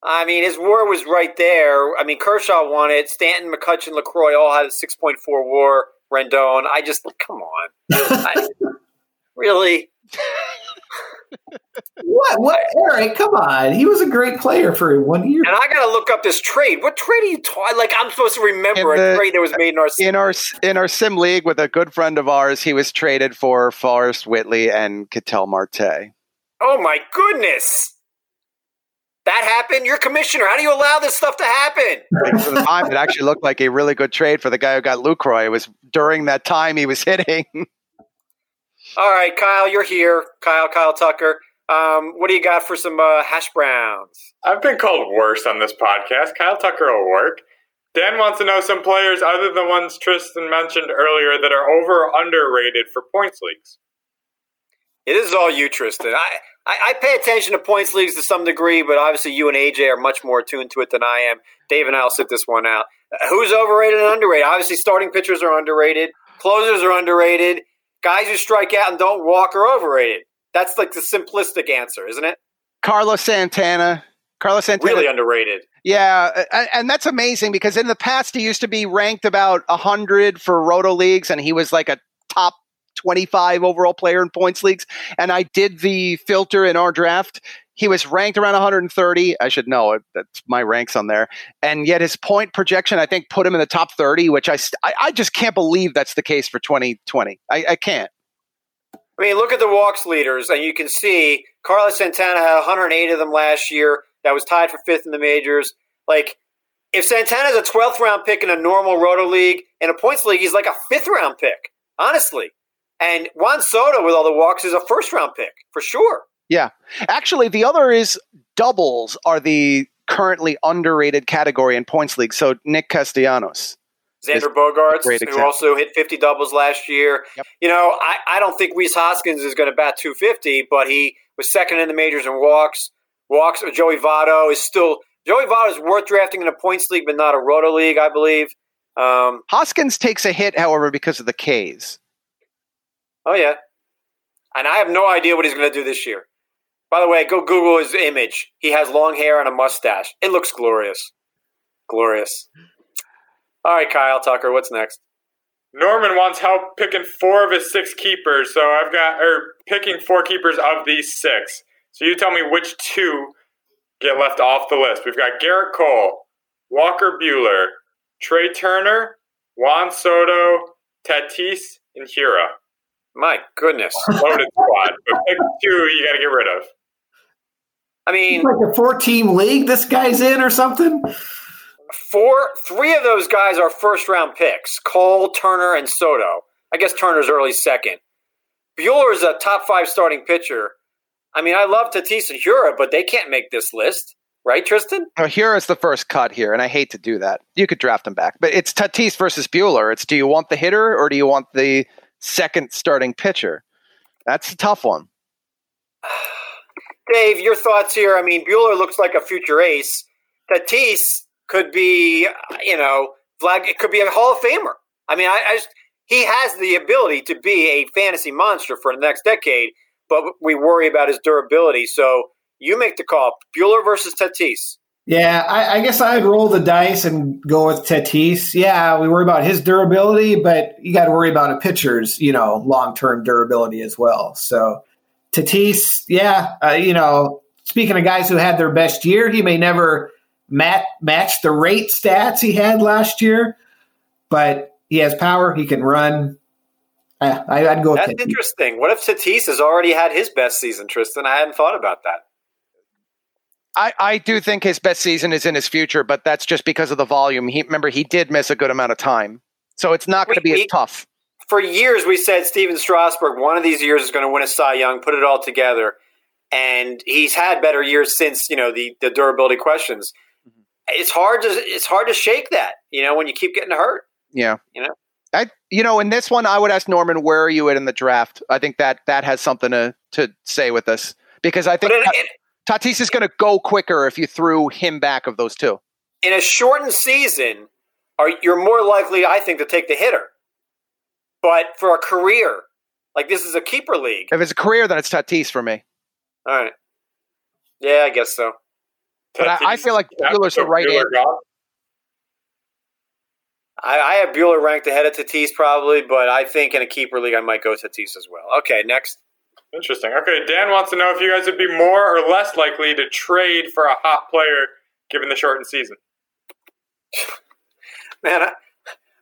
I mean, his WAR was right there. I mean, Kershaw won it. Stanton, McCutcheon, Lucroy all had a 6.4 WAR. Rendon. I just come on. I, really? What? What? Eric, come on. He was a great player for one year. And I got to look up this trade. What trade are you talking? Like I'm supposed to remember In a trade that was made in our in our in our sim league with a good friend of ours, he was traded for Forrest Whitley and Ketel Marte. Oh my goodness. That happened? You're commissioner. How do you allow this stuff to happen? For the time, it actually looked like a really good trade for the guy who got Lucroy. It was during that time he was hitting. All right, Kyle, you're here. Kyle, Kyle Tucker. Um, what do you got for some uh, hash browns? I've been called worse on this podcast. Kyle Tucker will work. Dan wants to know some players other than the ones Tristan mentioned earlier that are over or underrated for points leagues. It is all you, Tristan. I, I, I pay attention to points leagues to some degree, but obviously you and AJ are much more attuned to it than I am. Dave and I will sit this one out. Uh, who's overrated and underrated? Obviously, starting pitchers are underrated. Closers are underrated. Guys who strike out and don't walk are overrated. That's like the simplistic answer, isn't it? Carlos Santana. Carlos Santana. Really underrated. Yeah, and that's amazing because in the past he used to be ranked about 100 for roto leagues and he was like a top 25 overall player in points leagues and I did the filter in our draft. He was ranked around 130. I should know it. That's my ranks on there. And yet his point projection, I think, put him in the top 30, which I, I, I just can't believe that's the case for 2020. I, I can't. I mean, look at the walks leaders, and you can see Carlos Santana had 108 of them last year. That was tied for fifth in the majors. Like, if Santana's a 12th round pick in a normal roto league, in a points league, he's like a fifth round pick, honestly. And Juan Soto, with all the walks, is a first round pick for sure. Yeah. Actually, the other is doubles are the currently underrated category in points league. So Nick Castellanos. Xander Bogaerts, who also hit 50 doubles last year. Yep. You know, I, I don't think Rhys Hoskins is going to bat 250, but he was second in the majors in walks. Walks. Joey Votto is still Joey Votto is worth drafting in a points league, but not a roto league, I believe. Um, Hoskins takes a hit, however, because of the K's. oh yeah, and I have no idea what he's going to do this year. By the way, go Google his image. He has long hair and a mustache. It looks glorious, glorious. All right, Kyle Tucker, what's next? Norman wants help picking four of his six keepers, so I've got or picking four keepers of these six. So you tell me which two get left off the list. We've got Gerrit Cole, Walker Buehler, Trea Turner, Juan Soto, Tatis, and Hiura. My goodness. Loaded squad, but pick two you got to get rid of. I mean, like a four-team league. This guy's in or something. four, three of those guys are first round picks: Cole, Turner, and Soto. I guess Turner's early second. Buehler is a top five starting pitcher. I mean, I love Tatis and Hiura, but they can't make this list, right, Tristan? Now, here is the first cut here, and I hate to do that. You could draft him back, but it's Tatis versus Buehler. It's do you want the hitter or do you want the second starting pitcher? That's a tough one. Dave, your thoughts here? I mean, Buehler looks like a future ace. Tatis could be, you know. It could be a Hall of Famer. I mean, I, I just, he has the ability to be a fantasy monster for the next decade, but we worry about his durability. So you make the call: Buehler versus Tatis. Yeah, I, I guess I'd roll the dice and go with Tatis. Yeah, we worry about his durability, but you got to worry about a pitcher's, you know, long term durability as well. So Tatis, yeah, uh, you know, speaking of guys who had their best year, he may never mat- match the rate stats he had last year, but he has power. He can run. Uh, I, I'd go. That's with interesting. What if Tatis has already had his best season, Tristan? I hadn't thought about that. I, I do think his best season is in his future, but that's just because of the volume. He remember he did miss a good amount of time, so it's not going to be We- as tough. For years, we said Stephen Strasburg, one of these years is going to win a Cy Young. Put it all together, and he's had better years since you know the the durability questions. Mm-hmm. It's hard to it's hard to shake that you know when you keep getting hurt. Yeah, You know? I you know in this one I would ask Norman where are you at in the draft? I think that that has something to to say with this because I think in, Ta- Tatis is going to go quicker if you threw him back of those two. in, in a shortened season, are you're more likely, I think, to take the hitter. But for a career, like this is a keeper league. If it's a career, then it's Tatis for me. All right. Yeah, I guess so. But I, I feel like Buehler's the So right Buehler answer. I, I have Buehler ranked ahead of Tatis probably, but I think in a keeper league I might go Tatis as well. Okay, next. Interesting. Okay, Dan wants to know if you guys would be more or less likely to trade for a hot player given the shortened season. Man, I,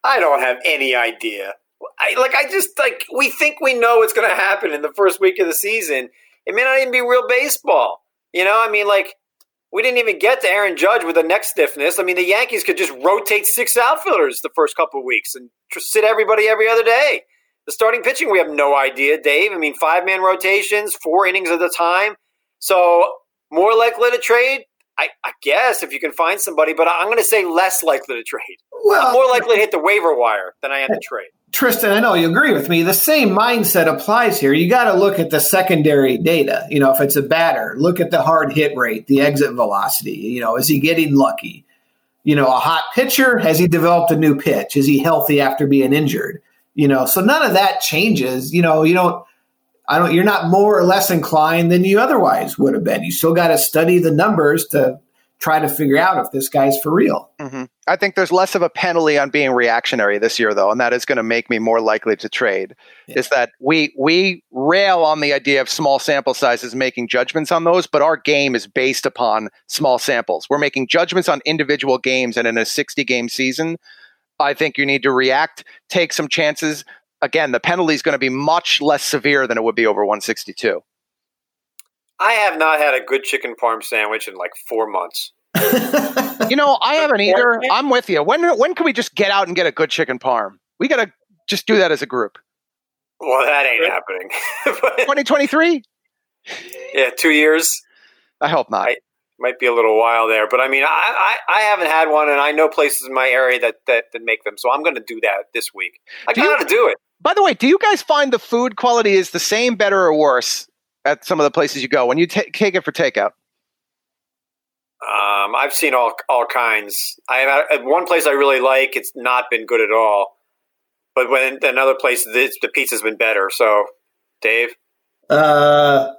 I don't have any idea. I like I just like we think we know what's going to happen in the first week of the season. It may not even be real baseball. You know, I mean, like we didn't even get to Aaron Judge with the neck stiffness. I mean, the Yankees could just rotate six outfielders the first couple of weeks and sit everybody every other day. The starting pitching, we have no idea, Dave. I mean, five man rotations, four innings at a time. So more likely to trade, I, I guess, if you can find somebody. But I'm going to say less likely to trade. I'm more likely to hit the waiver wire than I am to trade. Tristan, I know you agree with me. The same mindset applies here. You got to look at the secondary data. You know, if it's a batter, look at the hard hit rate, the exit velocity. You know, is he getting lucky? You know, a hot pitcher, has he developed a new pitch? Is he healthy after being injured? You know, so none of that changes. You know, you don't, I don't, you're not more or less inclined than you otherwise would have been. You still got to study the numbers to try to figure out if this guy's for real. hmm I think there's less of a penalty on being reactionary this year, though, and that is going to make me more likely to trade. Yeah. Is that we we rail on the idea of small sample sizes making judgments on those, but our game is based upon small samples. We're making judgments on individual games, and in a 60 game season, I think you need to react, take some chances. Again, the penalty is going to be much less severe than it would be over 162. I have not had a good chicken parm sandwich in like four months. You know, I haven't either. I'm with you. When when can we just get out and get a good chicken parm? We got to just do that as a group. Well, that ain't happening. 2023? yeah, two years I hope not. I- might be a little while there. But I mean, I, I, I haven't had one, and I know places in my area that, that, that make them. So I'm going to do that this week. I Do got to do it. By the way, do you guys find the food quality is the same, better, or worse at some of the places you go when you ta take it for takeout? Um, I've seen all all kinds. I have at one place I really like. It's not been good at all. But when another place, the, the pizza's been better. So, Dave, Uh,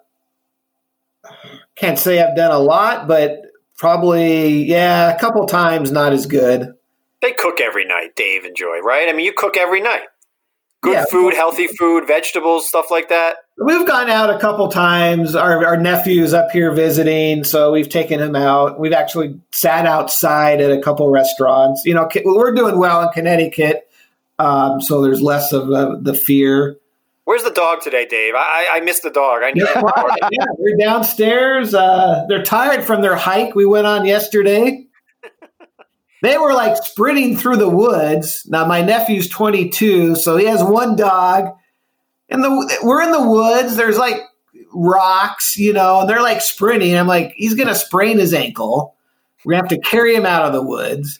can't say I've done a lot, but probably yeah, a couple times not as good. they cook every night. Dave and Joy, right? I mean, you cook every night. Good Yeah. food, healthy food, vegetables, stuff like that. We've gone out a couple times. Our, our nephew's up here visiting, so we've taken him out. We've actually sat outside at a couple restaurants. You know, we're doing well in Connecticut, um, so there's less of uh, the fear. Where's the dog today, Dave? I, I missed the dog. I need Yeah, yeah, they're downstairs. Uh, they're tired from their hike we went on yesterday. They were like sprinting through the woods. Now my nephew's 22, so he has one dog, and the we're in the woods. There's like rocks, you know, and they're like sprinting. I'm like, he's gonna sprain his ankle. Gonna have to carry him out of the woods.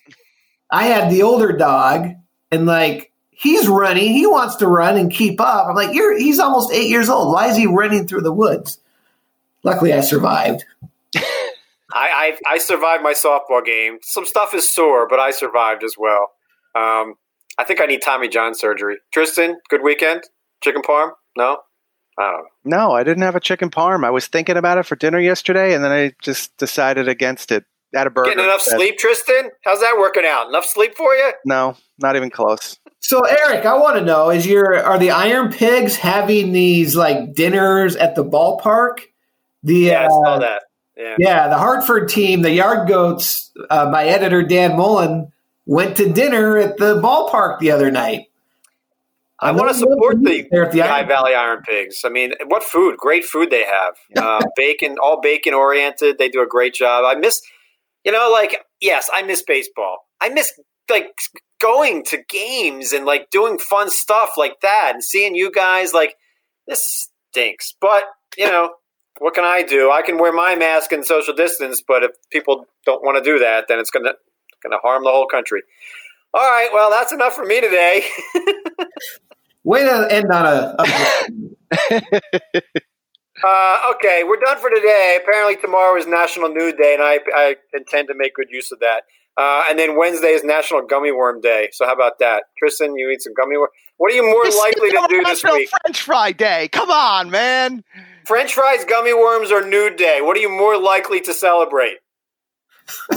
I had the older dog, and like he's running. He wants to run and keep up. I'm like, you're he's almost eight years old. Why is he running through the woods? Luckily, I survived. I, I I survived my softball game. Some stuff is sore, but I survived as well. Um, I think I need Tommy John surgery. Tristan, good weekend. Chicken parm? No, I don't know. No, I didn't have a chicken parm. I was thinking about it for dinner yesterday, and then I just decided against it. At a burger. Getting enough instead. sleep, Tristan? How's that working out? Enough sleep for you? No, not even close. So, Eric, I want to know: is your are the Iron Pigs having these like dinners at the ballpark? The Yeah, I uh, saw that. Yeah. Yeah, the Hartford team, the Yard Goats, uh, my editor Dan Mullen went to dinner at the ballpark the other night. I want to support the there at the High Valley Iron Pigs. I mean, what food? Great food they have. Uh, bacon, all bacon oriented. They do a great job. I miss, you know, like yes, I miss baseball. I miss like going to games and like doing fun stuff like that and seeing you guys. Like this stinks, but you know. What can I do? I can wear my mask and social distance, but if people don't want to do that, then it's gonna gonna harm the whole country. All right, well, that's enough for me today. Way to end on a. a Uh, okay, we're done for today. Apparently, tomorrow is National Nude Day, and I, I intend to make good use of that. Uh, and then Wednesday is National Gummy Worm Day. So, how about that? Tristan, you eat some gummy worm? What are you more This likely to do this National week? French Fry Day. Come on, man. French fries, gummy worms, or Nude Day? What are you more likely to celebrate?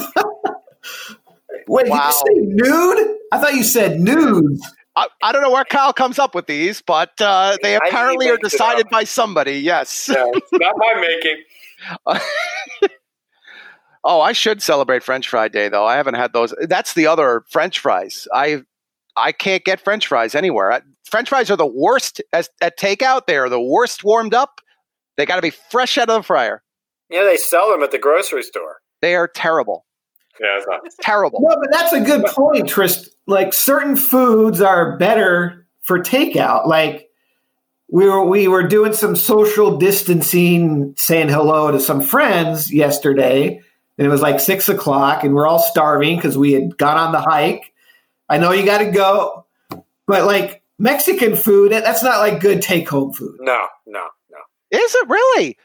wait, Wow. did you say nude? I thought you said nude. I, I don't know where Kyle comes up with these, but uh, they I apparently are decided by somebody. Yes. No, it's not my making. oh, I should celebrate French Fry Day though. I haven't had those. That's the other French fries. I I can't get French fries anywhere. I- French fries are the worst as, at takeout. They are the worst warmed up. They got to be fresh out of the fryer. Yeah, they sell them at the grocery store. They are terrible. Yeah, it's not. Terrible. No, but that's a good point, Trist. Like certain foods are better for takeout. Like we were we were doing some social distancing, saying hello to some friends yesterday, and it was like six o'clock, and we're all starving because we had gone on the hike. I know you got to go, but like Mexican food, that's not like good take home food. No, no, no. Is it really?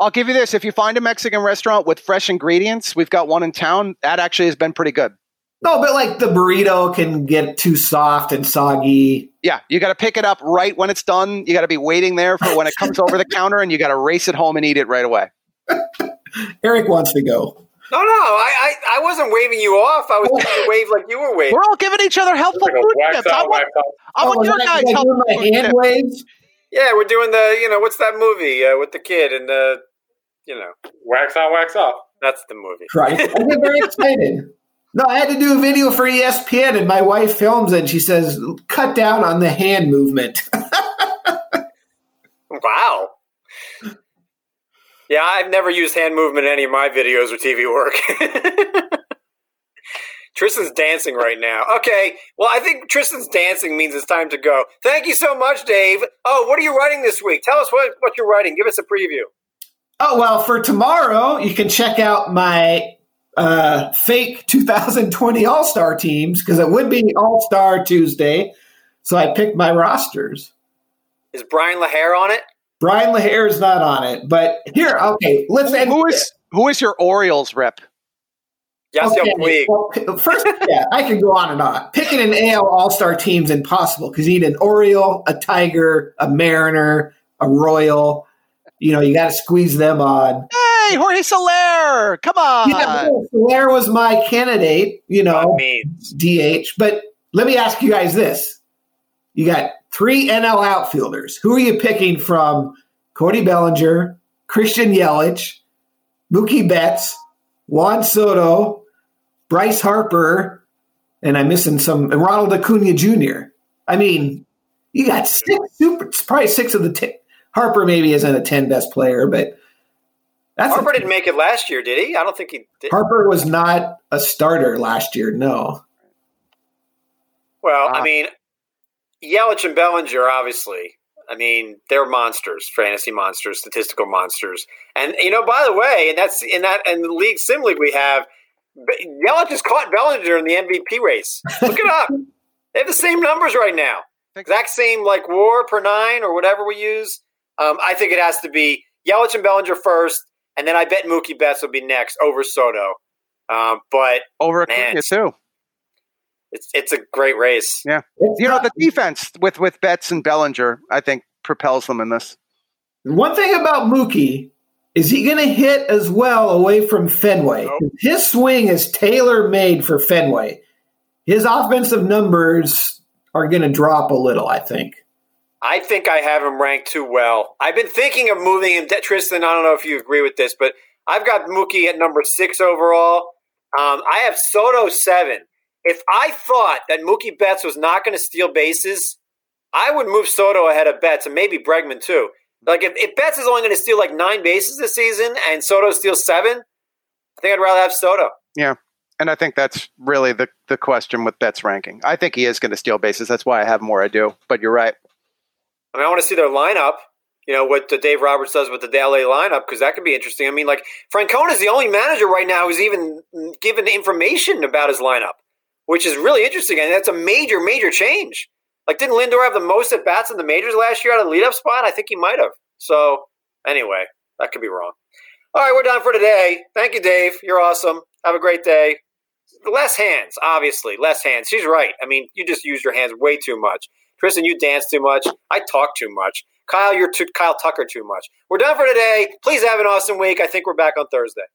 I'll give you this. If you find a Mexican restaurant with fresh ingredients, we've got one in town. That actually has been pretty good. No, but like the burrito can get too soft and soggy. Yeah, you got to pick it up right when it's done. You got to be waiting there for when it comes over the counter, and you got to race it home and eat it right away. Eric wants to go. No, no, I, I, I wasn't waving you off. I was trying to wave like you were waving. We're all giving each other helpful Like food wax tips. I want. I want Oh, your guys like helpful food hand tips. waves. Yeah, we're doing the, you know, what's that movie uh, with the kid and the, you know, Wax on, wax off. that's the movie. Christ. I get very excited. No, I had to do a video for ESPN, and my wife films it. And she says, "Cut down on the hand movement." Wow. Yeah, I've never used hand movement in any of my videos or TV work. Tristan's dancing right now. Okay, well, I think Tristan's dancing means it's time to go. Thank you so much, Dave. Oh, what are you writing this week? Tell us what, what you're writing. Give us a preview. oh well, for tomorrow, you can check out my uh, fake 2020 All Star teams because it would be All Star Tuesday. So I picked my rosters. Is Bryan LaHair on it? Bryan LaHair is not on it, but here, okay, let's end Who with is who is your Orioles rep? Yes, Okay, Puig. well, first, yeah, I can go on and on. Picking an AL All Star team is impossible because you need an Oriole, a Tiger, a Mariner, a Royal. You know, you got to squeeze them on. Hey, Jorge Soler! Come on! Yeah, Soler was my candidate. You know, mean, DH. But let me ask you guys this: You got three NL outfielders. Who are you picking from Cody Bellinger, Christian Yelich, Mookie Betts, Juan Soto, Bryce Harper, and I'm missing some Ronald Acuna Jr. I mean, you got six super, probably six of the ten. Harper maybe isn't a ten best player, but that's Harper a, didn't make it last year, did he? I don't think he did. Harper was not a starter last year. No. Well, I mean, Yelich and Bellinger, obviously. I mean, they're monsters, fantasy monsters, statistical monsters. And you know, by the way, and that's in that and the league sim league we have, Yelich has caught Bellinger in the MVP race. Look it up. they have the same numbers right now. Exact same like WAR per nine or whatever we use. Um, I think it has to be Yelich and Bellinger first, and then I bet Mookie Betts will be next over Soto. Um, but over Acuna too it's it's a great race. Yeah, you know the defense with with Betts and Bellinger, I think propels them in this. One thing about Mookie is he going to hit as well away from Fenway. Nope. His swing is tailor made for Fenway. His offensive numbers are going to drop a little, I think. I think I have him ranked too well. I've been thinking of moving him. Tristan, I don't know if you agree with this, but I've got Mookie at number six overall. Um, I have Soto seven if I thought that Mookie Betts was not going to steal bases, I would move Soto ahead of Betts and maybe Bregman too. Like if, if Betts is only going to steal like nine bases this season and Soto steals seven, I think I'd rather have Soto. Yeah. And I think that's really the, the question with Betts ranking. I think he is going to steal bases. That's why I have more I do. But you're right. I mean, I want to see their lineup. You know what Dave Roberts does with the LA lineup because that could be interesting. I mean, like Francona is the only manager right now who's even mm, given information about his lineup which is really interesting. And that's a major, major change. Like, didn't Lindor have the most at bats in the majors last year out of the leadoff spot? I think he might have. So, anyway, that could be wrong. All right, we're done for today. Thank you, Dave. You're awesome. Have a great day. Less hands, obviously. Less hands. She's right. I mean, you just use your hands way too much. Tristan, you dance too much. I talk too much. Kyle, you're too, Kyle Tucker too much. We're done for today. Please have an awesome week. I think we're back on Thursday.